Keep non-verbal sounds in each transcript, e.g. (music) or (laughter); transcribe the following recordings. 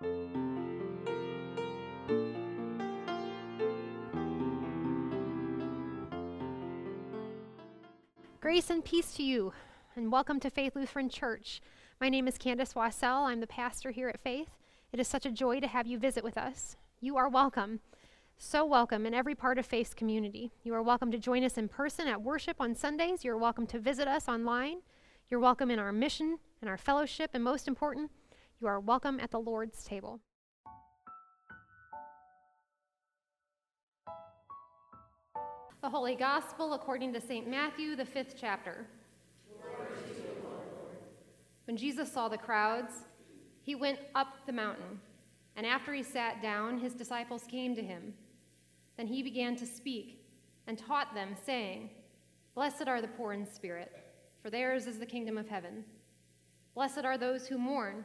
Grace and peace to you, and welcome to Faith Lutheran Church. My name is Candace Wassell. I'm the pastor here at Faith. It is such a joy to have you visit with us. You are welcome, so welcome in every part of Faith's community. You are welcome to join us in person at worship on Sundays. You're welcome to visit us online. You're welcome in our mission and our fellowship, and most important, you are welcome at the Lord's table. The Holy Gospel according to St. Matthew, the fifth chapter. When Jesus saw the crowds, he went up the mountain, and after he sat down, his disciples came to him. Then he began to speak and taught them, saying, Blessed are the poor in spirit, for theirs is the kingdom of heaven. Blessed are those who mourn,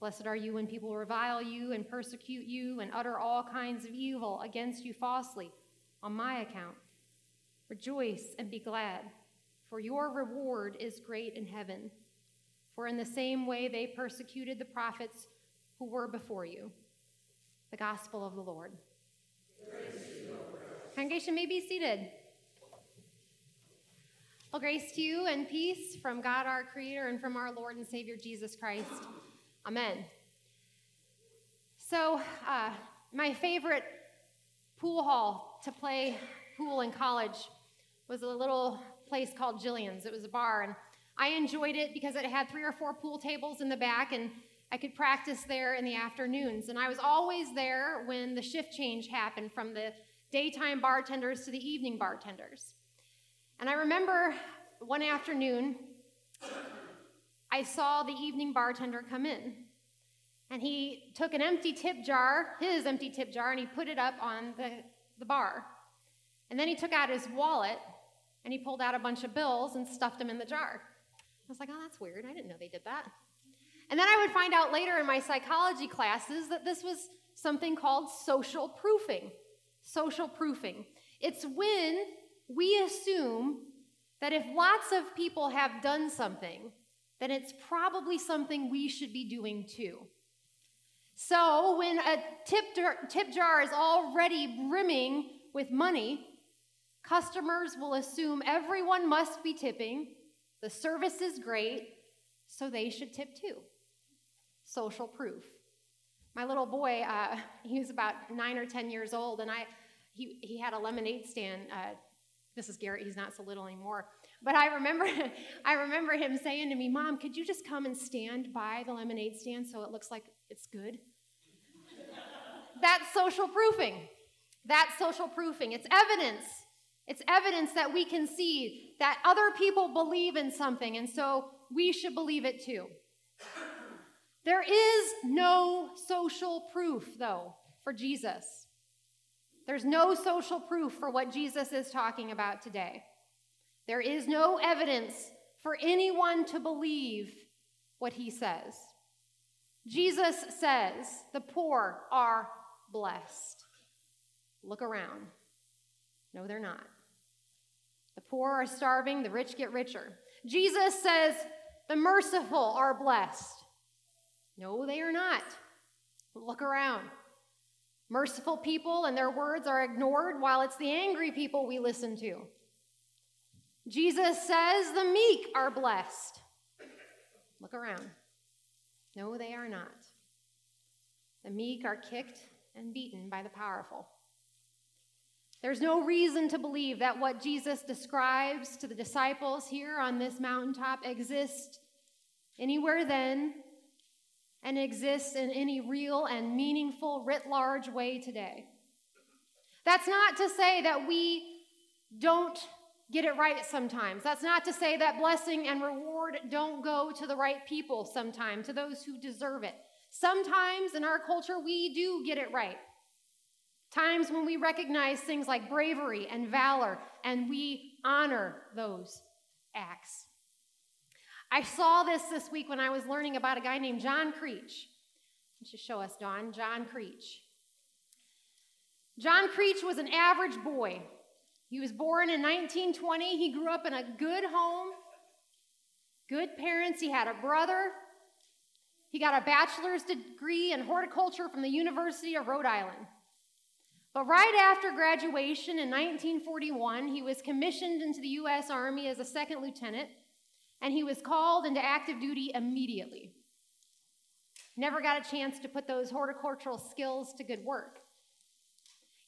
Blessed are you when people revile you and persecute you and utter all kinds of evil against you falsely on my account. Rejoice and be glad, for your reward is great in heaven. For in the same way they persecuted the prophets who were before you. The gospel of the Lord. Congregation may be seated. Well, grace to you and peace from God our Creator and from our Lord and Savior Jesus Christ. Amen. So, uh, my favorite pool hall to play pool in college was a little place called Jillian's. It was a bar, and I enjoyed it because it had three or four pool tables in the back, and I could practice there in the afternoons. And I was always there when the shift change happened from the daytime bartenders to the evening bartenders. And I remember one afternoon, I saw the evening bartender come in. And he took an empty tip jar, his empty tip jar, and he put it up on the, the bar. And then he took out his wallet and he pulled out a bunch of bills and stuffed them in the jar. I was like, oh, that's weird. I didn't know they did that. And then I would find out later in my psychology classes that this was something called social proofing. Social proofing. It's when we assume that if lots of people have done something, then it's probably something we should be doing too. So when a tip, tip jar is already brimming with money, customers will assume everyone must be tipping, the service is great, so they should tip too. Social proof. My little boy, uh, (laughs) he was about nine or 10 years old, and I, he, he had a lemonade stand. Uh, this is Garrett, he's not so little anymore. But I remember, (laughs) I remember him saying to me, Mom, could you just come and stand by the lemonade stand so it looks like it's good? That's social proofing. That's social proofing. It's evidence. It's evidence that we can see that other people believe in something, and so we should believe it too. There is no social proof, though, for Jesus. There's no social proof for what Jesus is talking about today. There is no evidence for anyone to believe what he says. Jesus says the poor are blessed. Look around. No, they're not. The poor are starving, the rich get richer. Jesus says the merciful are blessed. No, they are not. Look around. Merciful people and their words are ignored while it's the angry people we listen to. Jesus says the meek are blessed. Look around. No, they are not. The meek are kicked and beaten by the powerful. There's no reason to believe that what Jesus describes to the disciples here on this mountaintop exists anywhere then and exists in any real and meaningful, writ large way today. That's not to say that we don't get it right sometimes. That's not to say that blessing and reward don't go to the right people sometimes, to those who deserve it. Sometimes in our culture, we do get it right. Times when we recognize things like bravery and valor, and we honor those acts. I saw this this week when I was learning about a guy named John Creech. You show us, Don. John Creech. John Creech was an average boy. He was born in 1920. He grew up in a good home, good parents. He had a brother. He got a bachelor's degree in horticulture from the University of Rhode Island. But right after graduation in 1941, he was commissioned into the U.S. Army as a second lieutenant, and he was called into active duty immediately. Never got a chance to put those horticultural skills to good work.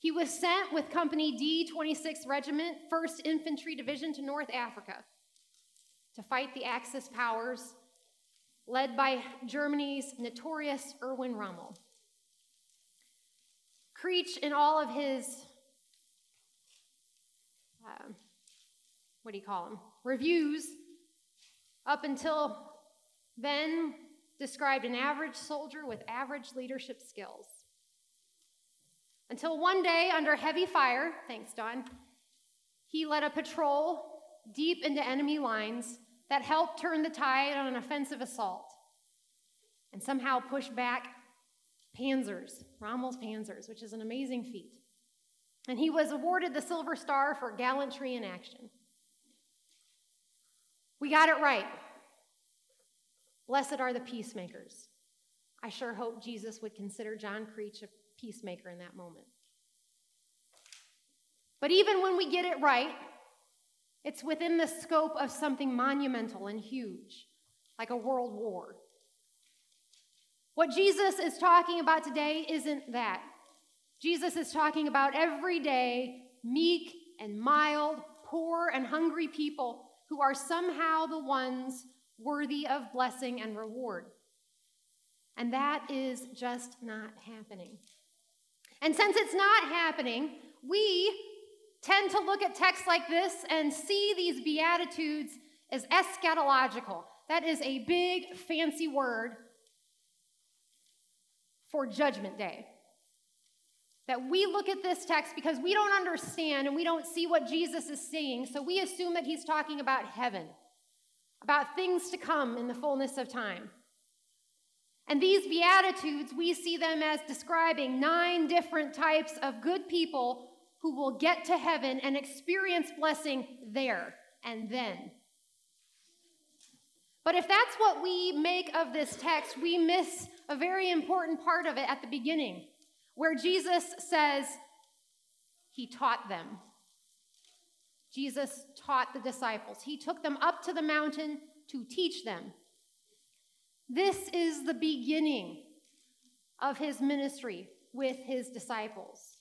He was sent with Company D 26th Regiment, 1st Infantry Division to North Africa to fight the Axis powers led by Germany's notorious Erwin Rommel. Creech, in all of his, uh, what do you call them, reviews, up until then, described an average soldier with average leadership skills. Until one day, under heavy fire, thanks, Don, he led a patrol deep into enemy lines that helped turn the tide on an offensive assault and somehow push back Panzers, Rommel's Panzers, which is an amazing feat. And he was awarded the Silver Star for gallantry in action. We got it right. Blessed are the peacemakers. I sure hope Jesus would consider John Creech a peacemaker in that moment. But even when we get it right, it's within the scope of something monumental and huge, like a world war. What Jesus is talking about today isn't that. Jesus is talking about everyday, meek and mild, poor and hungry people who are somehow the ones worthy of blessing and reward. And that is just not happening. And since it's not happening, we tend to look at texts like this and see these Beatitudes as eschatological. That is a big, fancy word for Judgment Day. That we look at this text because we don't understand and we don't see what Jesus is saying, so we assume that he's talking about heaven, about things to come in the fullness of time. And these Beatitudes, we see them as describing nine different types of good people who will get to heaven and experience blessing there and then. But if that's what we make of this text, we miss a very important part of it at the beginning, where Jesus says he taught them. Jesus taught the disciples. He took them up to the mountain to teach them. This is the beginning of his ministry with his disciples.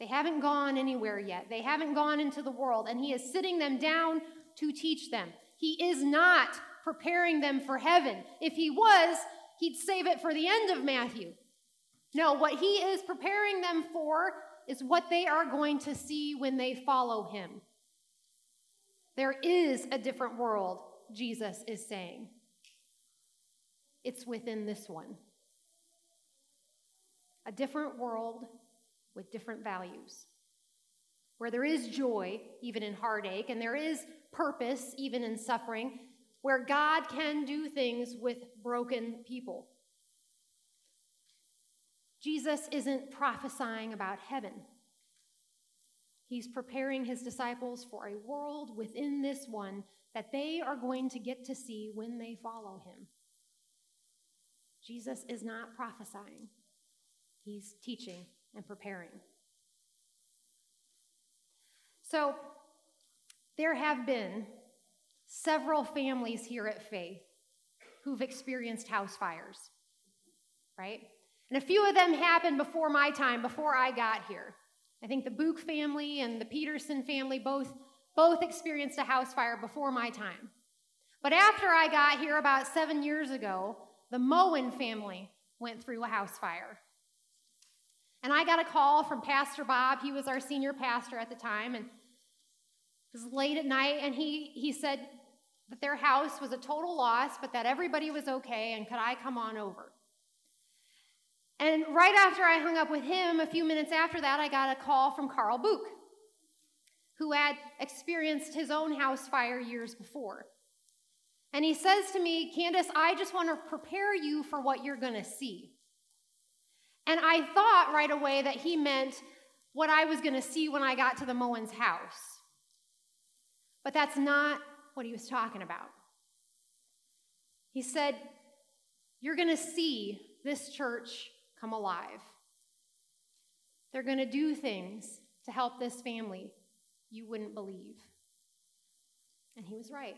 They haven't gone anywhere yet. They haven't gone into the world, and he is sitting them down to teach them. He is not preparing them for heaven. If he was, he'd save it for the end of Matthew. No, what he is preparing them for is what they are going to see when they follow him. There is a different world, Jesus is saying. It's within this one. A different world with different values, where there is joy, even in heartache, and there is purpose, even in suffering, where God can do things with broken people. Jesus isn't prophesying about heaven. He's preparing his disciples for a world within this one that they are going to get to see when they follow him. Jesus is not prophesying, he's teaching and preparing. So, there have been several families here at Faith who've experienced house fires, right? And a few of them happened before my time, before I got here. I think the Book family and the Peterson family both, both experienced a house fire before my time. But after I got here about seven years ago, the Moen family went through a house fire. And I got a call from Pastor Bob. He was our senior pastor at the time, and it was late at night, and he, he said, that their house was a total loss, but that everybody was okay, and could I come on over? And right after I hung up with him, a few minutes after that, I got a call from Carl Book, who had experienced his own house fire years before. And he says to me, Candace, I just want to prepare you for what you're going to see. And I thought right away that he meant what I was going to see when I got to the Moens house. But that's not what he was talking about. He said, You're going to see this church come alive. They're going to do things to help this family you wouldn't believe. And he was right.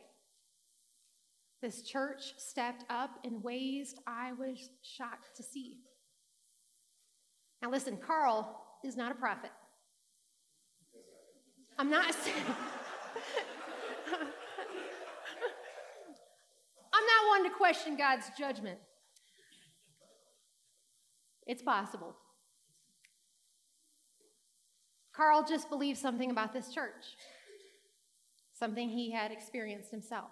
This church stepped up in ways I was shocked to see. Now, listen, Carl is not a prophet. I'm not. (laughs) I'm not one to question God's judgment. It's possible. Carl just believed something about this church, something he had experienced himself.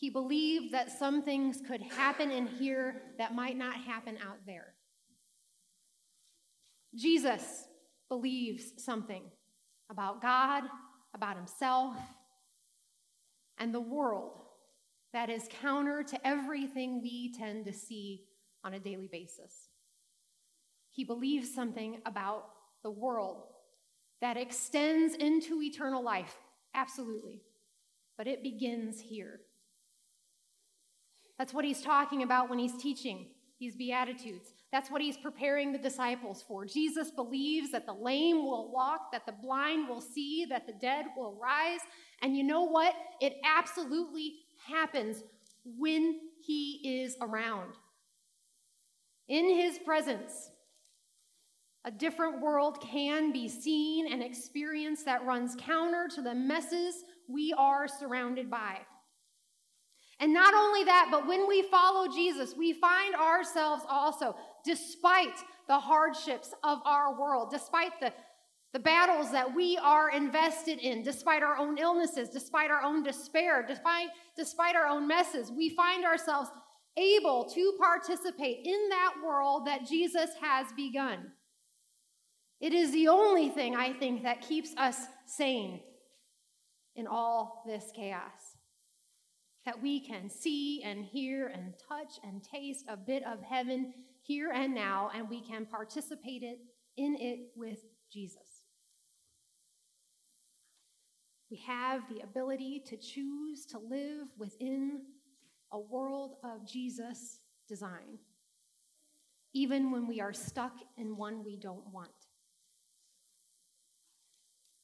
He believed that some things could happen in here that might not happen out there. Jesus believes something about God, about himself, and the world that is counter to everything we tend to see on a daily basis. He believes something about the world that extends into eternal life, absolutely, but it begins here. That's what he's talking about when he's teaching these Beatitudes. That's what he's preparing the disciples for. Jesus believes that the lame will walk, that the blind will see, that the dead will rise. And you know what? It absolutely happens when he is around. In his presence, a different world can be seen and experienced that runs counter to the messes we are surrounded by. And not only that, but when we follow Jesus, we find ourselves also, despite the hardships of our world, despite the, the battles that we are invested in, despite our own illnesses, despite our own despair, despite, despite our own messes, we find ourselves able to participate in that world that Jesus has begun. It is the only thing I think that keeps us sane in all this chaos that we can see and hear and touch and taste a bit of heaven here and now, and we can participate it, in it with Jesus. We have the ability to choose to live within a world of Jesus design, even when we are stuck in one we don't want.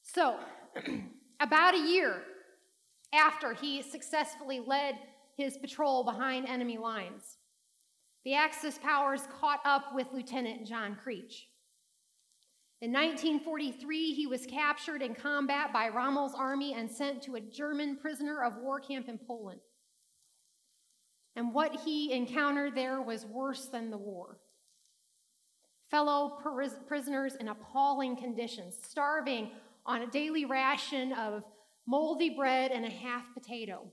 So, (clears throat) about a year after he successfully led his patrol behind enemy lines. The Axis powers caught up with Lieutenant John Creech. In 1943, he was captured in combat by Rommel's army and sent to a German prisoner of war camp in Poland. And what he encountered there was worse than the war. Fellow prisoners in appalling conditions, starving on a daily ration of moldy bread, and a half potato.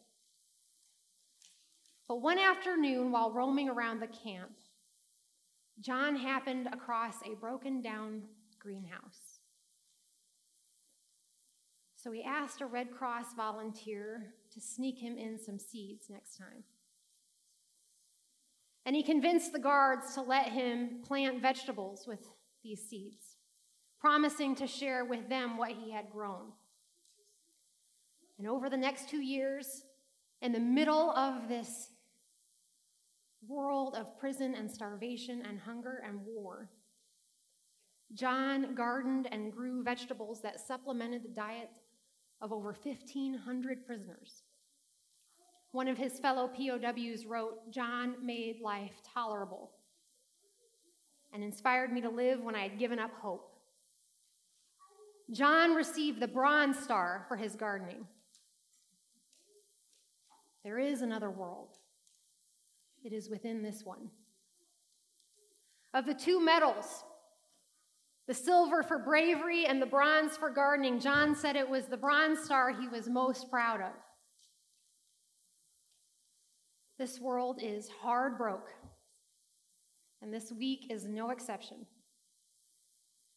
But one afternoon, while roaming around the camp, John happened across a broken down greenhouse. So he asked a Red Cross volunteer to sneak him in some seeds next time. And he convinced the guards to let him plant vegetables with these seeds, promising to share with them what he had grown. And over the next two years, in the middle of this world of prison and starvation and hunger and war, John gardened and grew vegetables that supplemented the diet of over 1,500 prisoners. One of his fellow POWs wrote, John made life tolerable and inspired me to live when I had given up hope. John received the Bronze Star for his gardening. There is another world. It is within this one. Of the two medals, the silver for bravery and the bronze for gardening, John said it was the bronze star he was most proud of. This world is hard broke, and this week is no exception.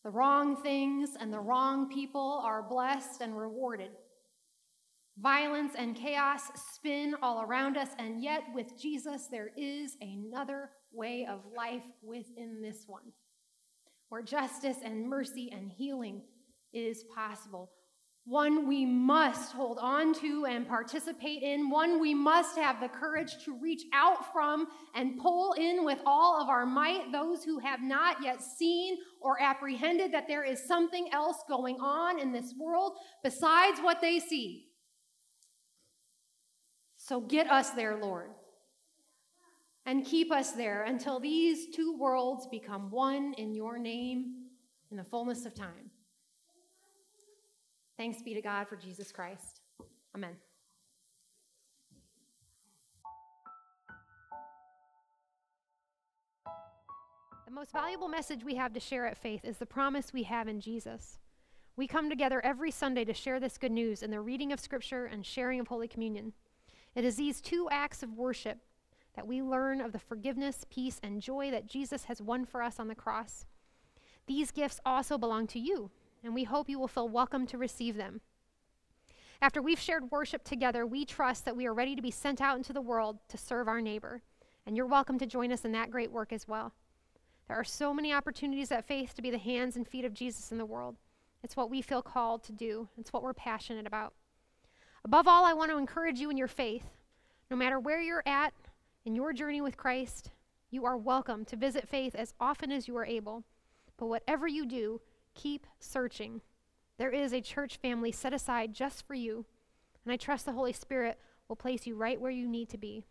The wrong things and the wrong people are blessed and rewarded. Violence and chaos spin all around us, and yet with Jesus, there is another way of life within this one, where justice and mercy and healing is possible. One we must hold on to and participate in, one we must have the courage to reach out from and pull in with all of our might those who have not yet seen or apprehended that there is something else going on in this world besides what they see. So get us there, Lord, and keep us there until these two worlds become one in your name in the fullness of time. Thanks be to God for Jesus Christ. Amen. The most valuable message we have to share at Faith is the promise we have in Jesus. We come together every Sunday to share this good news in the reading of Scripture and sharing of Holy Communion. It is these two acts of worship that we learn of the forgiveness, peace, and joy that Jesus has won for us on the cross. These gifts also belong to you, and we hope you will feel welcome to receive them. After we've shared worship together, we trust that we are ready to be sent out into the world to serve our neighbor, and you're welcome to join us in that great work as well. There are so many opportunities at Faith to be the hands and feet of Jesus in the world. It's what we feel called to do, it's what we're passionate about. Above all, I want to encourage you in your faith. No matter where you're at in your journey with Christ, you are welcome to visit faith as often as you are able. But whatever you do, keep searching. There is a church family set aside just for you, and I trust the Holy Spirit will place you right where you need to be.